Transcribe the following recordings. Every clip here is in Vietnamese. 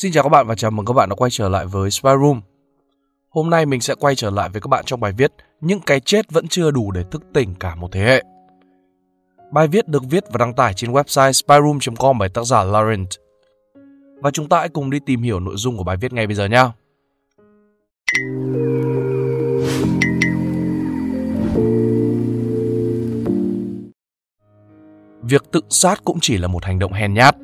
Xin chào các bạn và chào mừng các bạn đã quay trở lại với Spy Room. Hôm nay mình sẽ quay trở lại với các bạn trong bài viết Những cái chết vẫn chưa đủ để thức tỉnh cả một thế hệ. Bài viết được viết và đăng tải trên website spyroom.com bởi tác giả Laurent. Và chúng ta hãy cùng đi tìm hiểu nội dung của bài viết ngay bây giờ nhé. Việc tự sát cũng chỉ là một hành động hèn nhát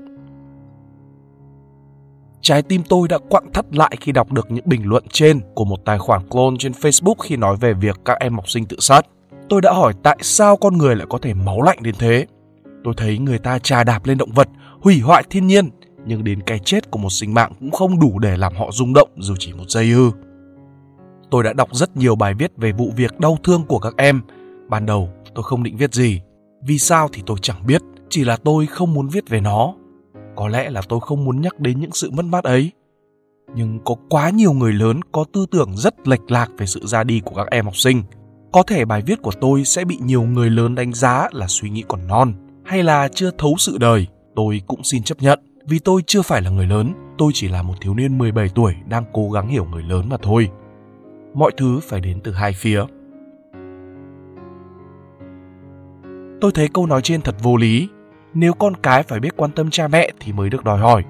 Trái tim tôi đã quặn thắt lại khi đọc được những bình luận trên của một tài khoản clone trên Facebook khi nói về việc các em học sinh tự sát. Tôi đã hỏi tại sao con người lại có thể máu lạnh đến thế. Tôi thấy người ta trà đạp lên động vật, hủy hoại thiên nhiên, nhưng đến cái chết của một sinh mạng cũng không đủ để làm họ rung động dù chỉ một giây ư. Tôi đã đọc rất nhiều bài viết về vụ việc đau thương của các em. Ban đầu tôi không định viết gì. Vì sao thì tôi chẳng biết, chỉ là tôi không muốn viết về nó có lẽ là tôi không muốn nhắc đến những sự mất mát ấy. Nhưng có quá nhiều người lớn có tư tưởng rất lệch lạc về sự ra đi của các em học sinh. Có thể bài viết của tôi sẽ bị nhiều người lớn đánh giá là suy nghĩ còn non, hay là chưa thấu sự đời. Tôi cũng xin chấp nhận, vì tôi chưa phải là người lớn. Tôi chỉ là một thiếu niên 17 tuổi đang cố gắng hiểu người lớn mà thôi. Mọi thứ phải đến từ hai phía. Tôi thấy câu nói trên thật vô lý nếu con cái phải biết quan tâm cha mẹ thì mới được đòi hỏi.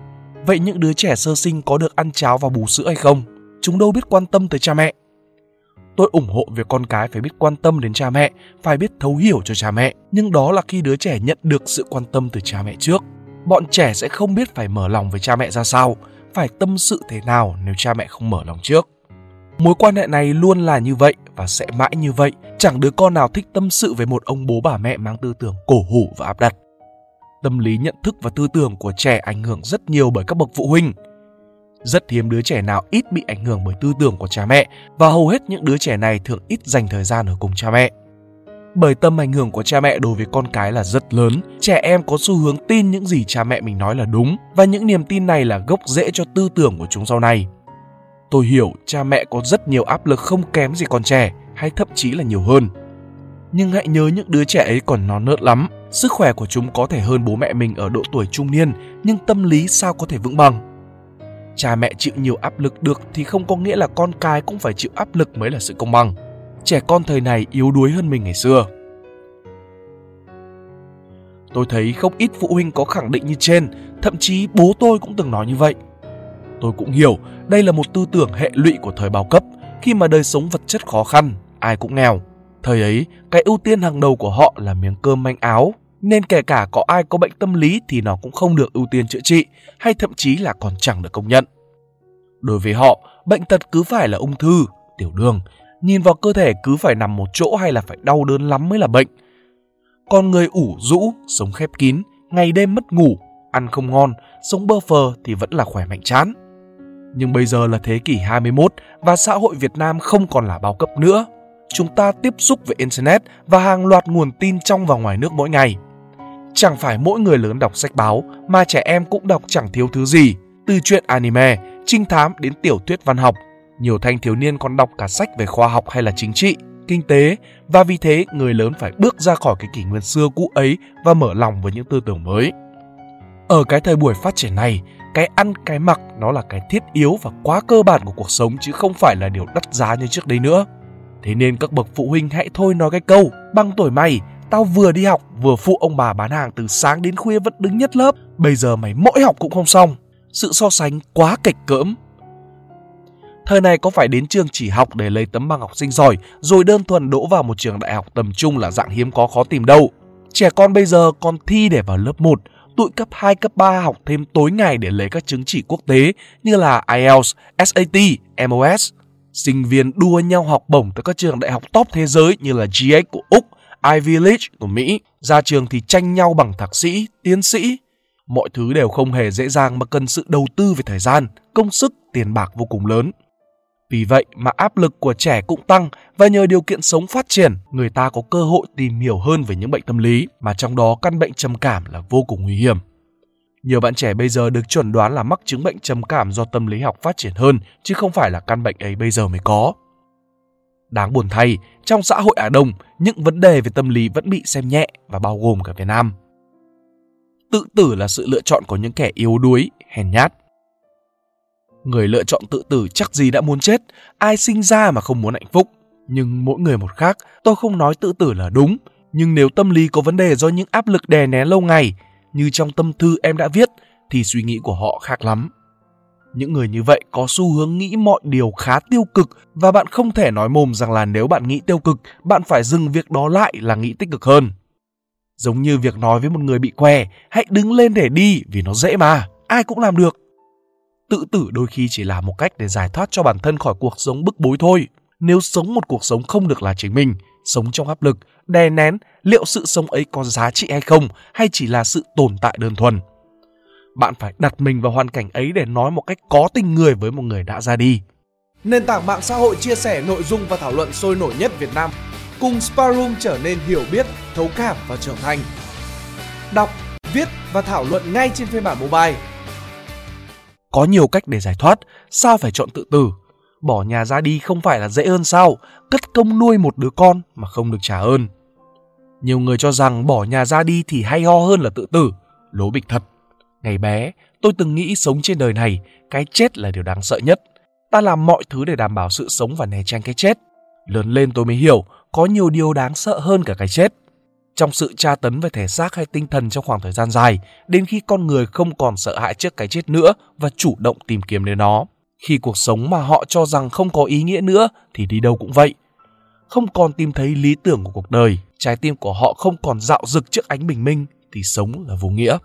Vậy những đứa trẻ sơ sinh có được ăn cháo và bú sữa hay không? Chúng đâu biết quan tâm tới cha mẹ. Tôi ủng hộ việc con cái phải biết quan tâm đến cha mẹ, phải biết thấu hiểu cho cha mẹ, nhưng đó là khi đứa trẻ nhận được sự quan tâm từ cha mẹ trước. Bọn trẻ sẽ không biết phải mở lòng với cha mẹ ra sao, phải tâm sự thế nào nếu cha mẹ không mở lòng trước. Mối quan hệ này luôn là như vậy và sẽ mãi như vậy, chẳng đứa con nào thích tâm sự với một ông bố bà mẹ mang tư tưởng cổ hủ và áp đặt tâm lý nhận thức và tư tưởng của trẻ ảnh hưởng rất nhiều bởi các bậc phụ huynh. Rất hiếm đứa trẻ nào ít bị ảnh hưởng bởi tư tưởng của cha mẹ và hầu hết những đứa trẻ này thường ít dành thời gian ở cùng cha mẹ. Bởi tâm ảnh hưởng của cha mẹ đối với con cái là rất lớn, trẻ em có xu hướng tin những gì cha mẹ mình nói là đúng và những niềm tin này là gốc rễ cho tư tưởng của chúng sau này. Tôi hiểu cha mẹ có rất nhiều áp lực không kém gì con trẻ hay thậm chí là nhiều hơn. Nhưng hãy nhớ những đứa trẻ ấy còn non nớt lắm, Sức khỏe của chúng có thể hơn bố mẹ mình ở độ tuổi trung niên, nhưng tâm lý sao có thể vững bằng? Cha mẹ chịu nhiều áp lực được thì không có nghĩa là con cái cũng phải chịu áp lực mới là sự công bằng. Trẻ con thời này yếu đuối hơn mình ngày xưa. Tôi thấy không ít phụ huynh có khẳng định như trên, thậm chí bố tôi cũng từng nói như vậy. Tôi cũng hiểu đây là một tư tưởng hệ lụy của thời bao cấp, khi mà đời sống vật chất khó khăn, ai cũng nghèo. Thời ấy, cái ưu tiên hàng đầu của họ là miếng cơm manh áo, nên kể cả có ai có bệnh tâm lý thì nó cũng không được ưu tiên chữa trị hay thậm chí là còn chẳng được công nhận. Đối với họ, bệnh tật cứ phải là ung thư, tiểu đường, nhìn vào cơ thể cứ phải nằm một chỗ hay là phải đau đớn lắm mới là bệnh. Còn người ủ rũ, sống khép kín, ngày đêm mất ngủ, ăn không ngon, sống bơ phờ thì vẫn là khỏe mạnh chán. Nhưng bây giờ là thế kỷ 21 và xã hội Việt Nam không còn là bao cấp nữa. Chúng ta tiếp xúc với Internet và hàng loạt nguồn tin trong và ngoài nước mỗi ngày. Chẳng phải mỗi người lớn đọc sách báo mà trẻ em cũng đọc chẳng thiếu thứ gì, từ truyện anime, trinh thám đến tiểu thuyết văn học. Nhiều thanh thiếu niên còn đọc cả sách về khoa học hay là chính trị, kinh tế và vì thế người lớn phải bước ra khỏi cái kỷ nguyên xưa cũ ấy và mở lòng với những tư tưởng mới. Ở cái thời buổi phát triển này, cái ăn cái mặc nó là cái thiết yếu và quá cơ bản của cuộc sống chứ không phải là điều đắt giá như trước đây nữa. Thế nên các bậc phụ huynh hãy thôi nói cái câu bằng tuổi mày Tao vừa đi học vừa phụ ông bà bán hàng từ sáng đến khuya vẫn đứng nhất lớp. Bây giờ mày mỗi học cũng không xong. Sự so sánh quá kịch cỡm. Thời này có phải đến trường chỉ học để lấy tấm bằng học sinh giỏi rồi đơn thuần đỗ vào một trường đại học tầm trung là dạng hiếm có khó tìm đâu. Trẻ con bây giờ còn thi để vào lớp 1, tụi cấp 2, cấp 3 học thêm tối ngày để lấy các chứng chỉ quốc tế như là IELTS, SAT, MOS. Sinh viên đua nhau học bổng tới các trường đại học top thế giới như là GX của Úc, Ivy League của Mỹ, ra trường thì tranh nhau bằng thạc sĩ, tiến sĩ. Mọi thứ đều không hề dễ dàng mà cần sự đầu tư về thời gian, công sức, tiền bạc vô cùng lớn. Vì vậy mà áp lực của trẻ cũng tăng và nhờ điều kiện sống phát triển, người ta có cơ hội tìm hiểu hơn về những bệnh tâm lý mà trong đó căn bệnh trầm cảm là vô cùng nguy hiểm. Nhiều bạn trẻ bây giờ được chuẩn đoán là mắc chứng bệnh trầm cảm do tâm lý học phát triển hơn chứ không phải là căn bệnh ấy bây giờ mới có. Đáng buồn thay, trong xã hội Á Đông, những vấn đề về tâm lý vẫn bị xem nhẹ và bao gồm cả Việt Nam. Tự tử là sự lựa chọn của những kẻ yếu đuối, hèn nhát. Người lựa chọn tự tử chắc gì đã muốn chết, ai sinh ra mà không muốn hạnh phúc. Nhưng mỗi người một khác, tôi không nói tự tử là đúng, nhưng nếu tâm lý có vấn đề do những áp lực đè nén lâu ngày, như trong tâm thư em đã viết, thì suy nghĩ của họ khác lắm. Những người như vậy có xu hướng nghĩ mọi điều khá tiêu cực và bạn không thể nói mồm rằng là nếu bạn nghĩ tiêu cực, bạn phải dừng việc đó lại là nghĩ tích cực hơn. Giống như việc nói với một người bị què, hãy đứng lên để đi vì nó dễ mà, ai cũng làm được. Tự tử đôi khi chỉ là một cách để giải thoát cho bản thân khỏi cuộc sống bức bối thôi. Nếu sống một cuộc sống không được là chính mình, sống trong áp lực, đè nén, liệu sự sống ấy có giá trị hay không hay chỉ là sự tồn tại đơn thuần? Bạn phải đặt mình vào hoàn cảnh ấy để nói một cách có tình người với một người đã ra đi. Nền tảng mạng xã hội chia sẻ nội dung và thảo luận sôi nổi nhất Việt Nam cùng Sparoom trở nên hiểu biết, thấu cảm và trưởng thành. Đọc, viết và thảo luận ngay trên phiên bản mobile. Có nhiều cách để giải thoát, sao phải chọn tự tử? Bỏ nhà ra đi không phải là dễ hơn sao? Cất công nuôi một đứa con mà không được trả ơn. Nhiều người cho rằng bỏ nhà ra đi thì hay ho hơn là tự tử. Lố bịch thật. Ngày bé, tôi từng nghĩ sống trên đời này, cái chết là điều đáng sợ nhất. Ta làm mọi thứ để đảm bảo sự sống và né tránh cái chết. Lớn lên tôi mới hiểu, có nhiều điều đáng sợ hơn cả cái chết. Trong sự tra tấn về thể xác hay tinh thần trong khoảng thời gian dài, đến khi con người không còn sợ hãi trước cái chết nữa và chủ động tìm kiếm đến nó. Khi cuộc sống mà họ cho rằng không có ý nghĩa nữa thì đi đâu cũng vậy. Không còn tìm thấy lý tưởng của cuộc đời, trái tim của họ không còn dạo dực trước ánh bình minh thì sống là vô nghĩa.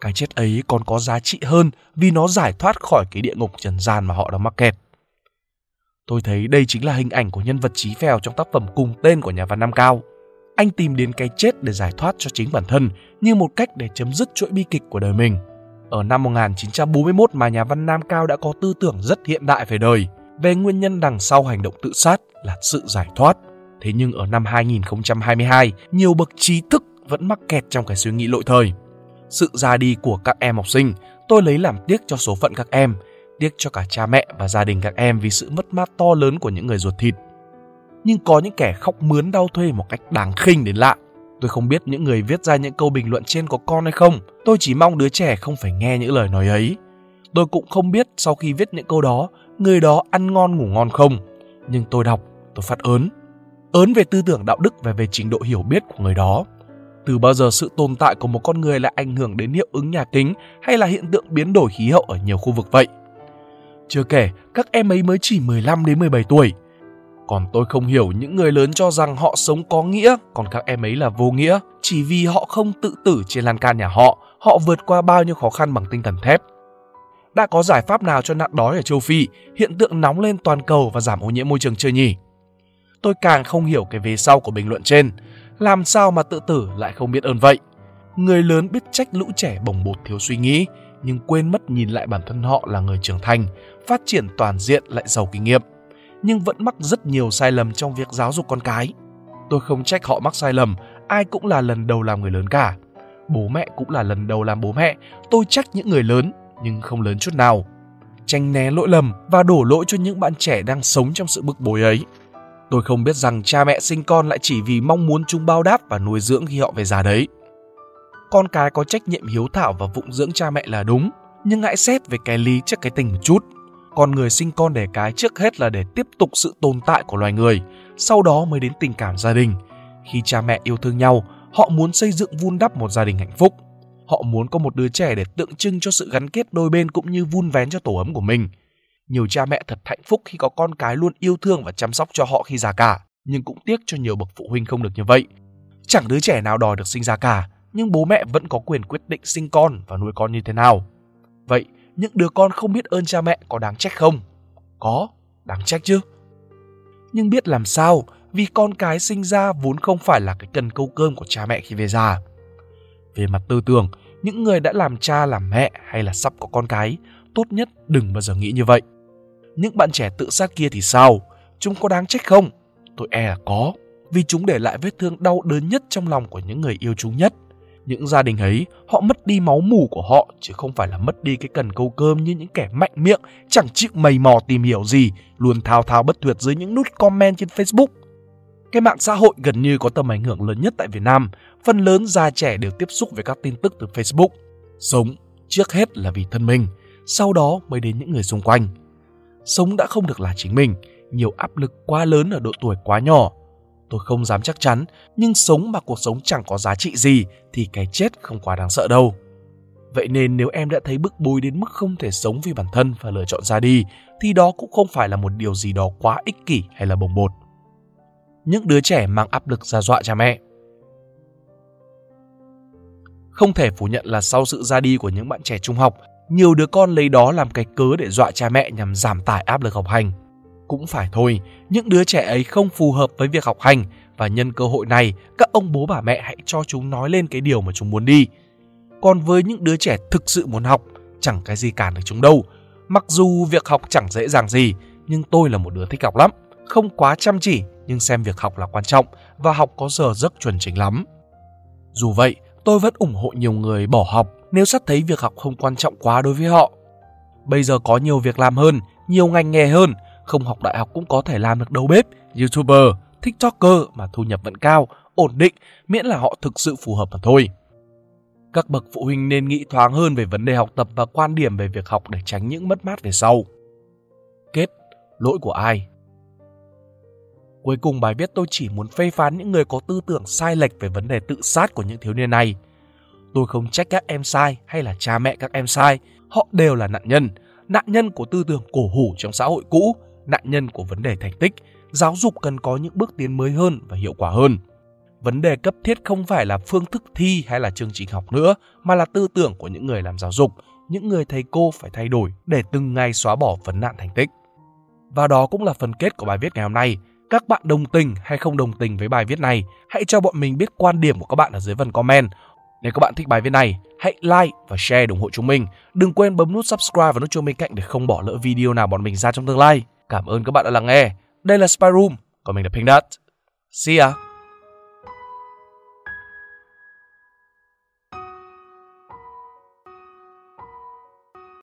Cái chết ấy còn có giá trị hơn vì nó giải thoát khỏi cái địa ngục trần gian mà họ đang mắc kẹt. Tôi thấy đây chính là hình ảnh của nhân vật trí phèo trong tác phẩm cùng tên của nhà văn Nam Cao. Anh tìm đến cái chết để giải thoát cho chính bản thân như một cách để chấm dứt chuỗi bi kịch của đời mình. Ở năm 1941 mà nhà văn Nam Cao đã có tư tưởng rất hiện đại về đời, về nguyên nhân đằng sau hành động tự sát là sự giải thoát. Thế nhưng ở năm 2022, nhiều bậc trí thức vẫn mắc kẹt trong cái suy nghĩ lỗi thời. Sự ra đi của các em học sinh, tôi lấy làm tiếc cho số phận các em, tiếc cho cả cha mẹ và gia đình các em vì sự mất mát to lớn của những người ruột thịt. Nhưng có những kẻ khóc mướn đau thuê một cách đáng khinh đến lạ. Tôi không biết những người viết ra những câu bình luận trên có con hay không, tôi chỉ mong đứa trẻ không phải nghe những lời nói ấy. Tôi cũng không biết sau khi viết những câu đó, người đó ăn ngon ngủ ngon không, nhưng tôi đọc, tôi phát ớn. Ớn về tư tưởng đạo đức và về trình độ hiểu biết của người đó. Từ bao giờ sự tồn tại của một con người lại ảnh hưởng đến hiệu ứng nhà kính hay là hiện tượng biến đổi khí hậu ở nhiều khu vực vậy? Chưa kể, các em ấy mới chỉ 15 đến 17 tuổi. Còn tôi không hiểu những người lớn cho rằng họ sống có nghĩa, còn các em ấy là vô nghĩa, chỉ vì họ không tự tử trên lan can nhà họ, họ vượt qua bao nhiêu khó khăn bằng tinh thần thép. Đã có giải pháp nào cho nạn đói ở châu Phi, hiện tượng nóng lên toàn cầu và giảm ô nhiễm môi trường chưa nhỉ? Tôi càng không hiểu cái về sau của bình luận trên, làm sao mà tự tử lại không biết ơn vậy? Người lớn biết trách lũ trẻ bồng bột thiếu suy nghĩ, nhưng quên mất nhìn lại bản thân họ là người trưởng thành, phát triển toàn diện lại giàu kinh nghiệm, nhưng vẫn mắc rất nhiều sai lầm trong việc giáo dục con cái. Tôi không trách họ mắc sai lầm, ai cũng là lần đầu làm người lớn cả. Bố mẹ cũng là lần đầu làm bố mẹ, tôi trách những người lớn nhưng không lớn chút nào. Tránh né lỗi lầm và đổ lỗi cho những bạn trẻ đang sống trong sự bức bối ấy. Tôi không biết rằng cha mẹ sinh con lại chỉ vì mong muốn chúng bao đáp và nuôi dưỡng khi họ về già đấy. Con cái có trách nhiệm hiếu thảo và phụng dưỡng cha mẹ là đúng, nhưng hãy xét về cái lý trước cái tình một chút. Con người sinh con đẻ cái trước hết là để tiếp tục sự tồn tại của loài người, sau đó mới đến tình cảm gia đình. Khi cha mẹ yêu thương nhau, họ muốn xây dựng vun đắp một gia đình hạnh phúc. Họ muốn có một đứa trẻ để tượng trưng cho sự gắn kết đôi bên cũng như vun vén cho tổ ấm của mình. Nhiều cha mẹ thật hạnh phúc khi có con cái luôn yêu thương và chăm sóc cho họ khi già cả, nhưng cũng tiếc cho nhiều bậc phụ huynh không được như vậy. Chẳng đứa trẻ nào đòi được sinh ra cả, nhưng bố mẹ vẫn có quyền quyết định sinh con và nuôi con như thế nào. Vậy, những đứa con không biết ơn cha mẹ có đáng trách không? Có, đáng trách chứ. Nhưng biết làm sao, vì con cái sinh ra vốn không phải là cái cần câu cơm của cha mẹ khi về già. Về mặt tư tưởng, những người đã làm cha làm mẹ hay là sắp có con cái, tốt nhất đừng bao giờ nghĩ như vậy. Những bạn trẻ tự sát kia thì sao? Chúng có đáng trách không? Tôi e là có, vì chúng để lại vết thương đau đớn nhất trong lòng của những người yêu chúng nhất. Những gia đình ấy, họ mất đi máu mủ của họ chứ không phải là mất đi cái cần câu cơm như những kẻ mạnh miệng, chẳng chịu mầy mò tìm hiểu gì, luôn thao thao bất tuyệt dưới những nút comment trên Facebook. Cái mạng xã hội gần như có tầm ảnh hưởng lớn nhất tại Việt Nam, phần lớn già trẻ đều tiếp xúc với các tin tức từ Facebook. Sống trước hết là vì thân mình, sau đó mới đến những người xung quanh. Sống đã không được là chính mình, nhiều áp lực quá lớn ở độ tuổi quá nhỏ. Tôi không dám chắc chắn, nhưng sống mà cuộc sống chẳng có giá trị gì thì cái chết không quá đáng sợ đâu. Vậy nên nếu em đã thấy bức bối đến mức không thể sống vì bản thân và lựa chọn ra đi, thì đó cũng không phải là một điều gì đó quá ích kỷ hay là bồng bột. Những đứa trẻ mang áp lực ra dọa cha mẹ. Không thể phủ nhận là sau sự ra đi của những bạn trẻ trung học, nhiều đứa con lấy đó làm cái cớ để dọa cha mẹ nhằm giảm tải áp lực học hành. Cũng phải thôi, những đứa trẻ ấy không phù hợp với việc học hành và nhân cơ hội này, các ông bố bà mẹ hãy cho chúng nói lên cái điều mà chúng muốn đi. Còn với những đứa trẻ thực sự muốn học, chẳng cái gì cản được chúng đâu. Mặc dù việc học chẳng dễ dàng gì, nhưng tôi là một đứa thích học lắm. Không quá chăm chỉ, nhưng xem việc học là quan trọng và học có giờ giấc chuẩn chính lắm. Dù vậy, tôi vẫn ủng hộ nhiều người bỏ học nếu sắp thấy việc học không quan trọng quá đối với họ. Bây giờ có nhiều việc làm hơn, nhiều ngành nghề hơn, không học đại học cũng có thể làm được đầu bếp, youtuber, tiktoker mà thu nhập vẫn cao, ổn định, miễn là họ thực sự phù hợp mà thôi. Các bậc phụ huynh nên nghĩ thoáng hơn về vấn đề học tập và quan điểm về việc học để tránh những mất mát về sau. Kết, lỗi của ai? Cuối cùng bài viết tôi chỉ muốn phê phán những người có tư tưởng sai lệch về vấn đề tự sát của những thiếu niên này. Tôi không trách các em sai hay là cha mẹ các em sai, họ đều là nạn nhân, nạn nhân của tư tưởng cổ hủ trong xã hội cũ, nạn nhân của vấn đề thành tích, giáo dục cần có những bước tiến mới hơn và hiệu quả hơn. Vấn đề cấp thiết không phải là phương thức thi hay là chương trình học nữa, mà là tư tưởng của những người làm giáo dục, những người thầy cô phải thay đổi để từng ngày xóa bỏ vấn nạn thành tích. Và đó cũng là phần kết của bài viết ngày hôm nay. Các bạn đồng tình hay không đồng tình với bài viết này, hãy cho bọn mình biết quan điểm của các bạn ở dưới phần comment. Nếu các bạn thích bài viết này, hãy like và share ủng hộ chúng mình. Đừng quên bấm nút subscribe và nút chuông bên cạnh để không bỏ lỡ video nào bọn mình ra trong tương lai. Cảm ơn các bạn đã lắng nghe. Đây là Spy Room, còn mình là Pink Dot. See ya!